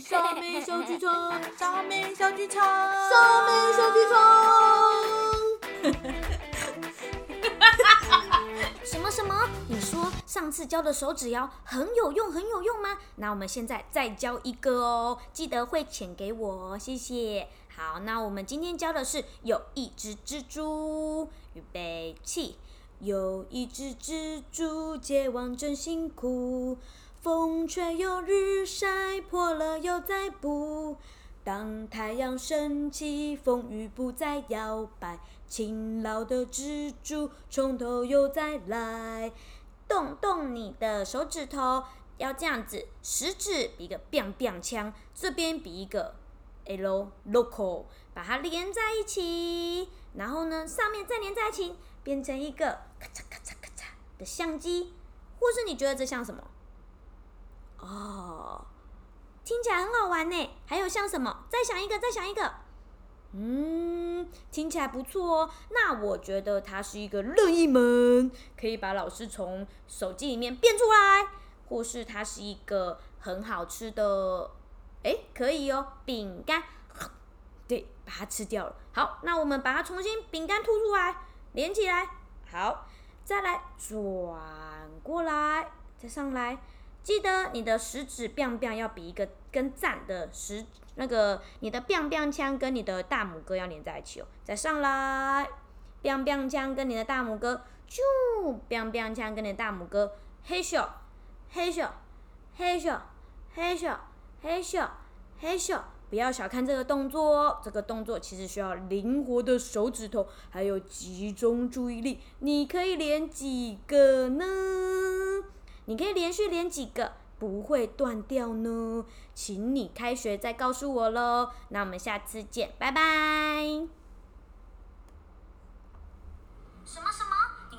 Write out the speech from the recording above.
小美小剧场，小美小剧场，小美小剧场。什么什么？你说上次教的手指谣很有用，很有用吗？那我们现在再教一个哦，记得会钱给我，谢谢。好，那我们今天教的是有一只蜘蛛，预备起。有一只蜘蛛，结网真辛苦，风吹又日晒，破了又再补。当太阳升起，风雨不再摇摆，勤劳的蜘蛛从头又再来。动动你的手指头，要这样子，食指比一个 biang biang 枪，这边比一个 L local，把它连在一起，然后呢，上面再连在一起，变成一个咔嚓咔嚓咔嚓的相机，或是你觉得这像什么？哦。听起来很好玩呢，还有像什么？再想一个，再想一个。嗯，听起来不错哦。那我觉得它是一个任意门，可以把老师从手机里面变出来，或是它是一个很好吃的，哎，可以哦，饼干。对，把它吃掉了。好，那我们把它重新饼干吐出来，连起来。好，再来转过来，再上来。记得你的食指 biang biang 要比一个跟赞的食那个你的 biang biang 枪跟你的大拇哥要连在一起哦。再上来，biang biang 枪跟你的大拇哥，啾，biang biang 枪跟你的大拇哥，嘿咻，嘿咻，嘿咻，嘿咻，嘿咻，嘿咻，不要小看这个动作哦，这个动作其实需要灵活的手指头，还有集中注意力。你可以连几个呢？你可以连续连几个不会断掉呢？请你开学再告诉我喽。那我们下次见，拜拜。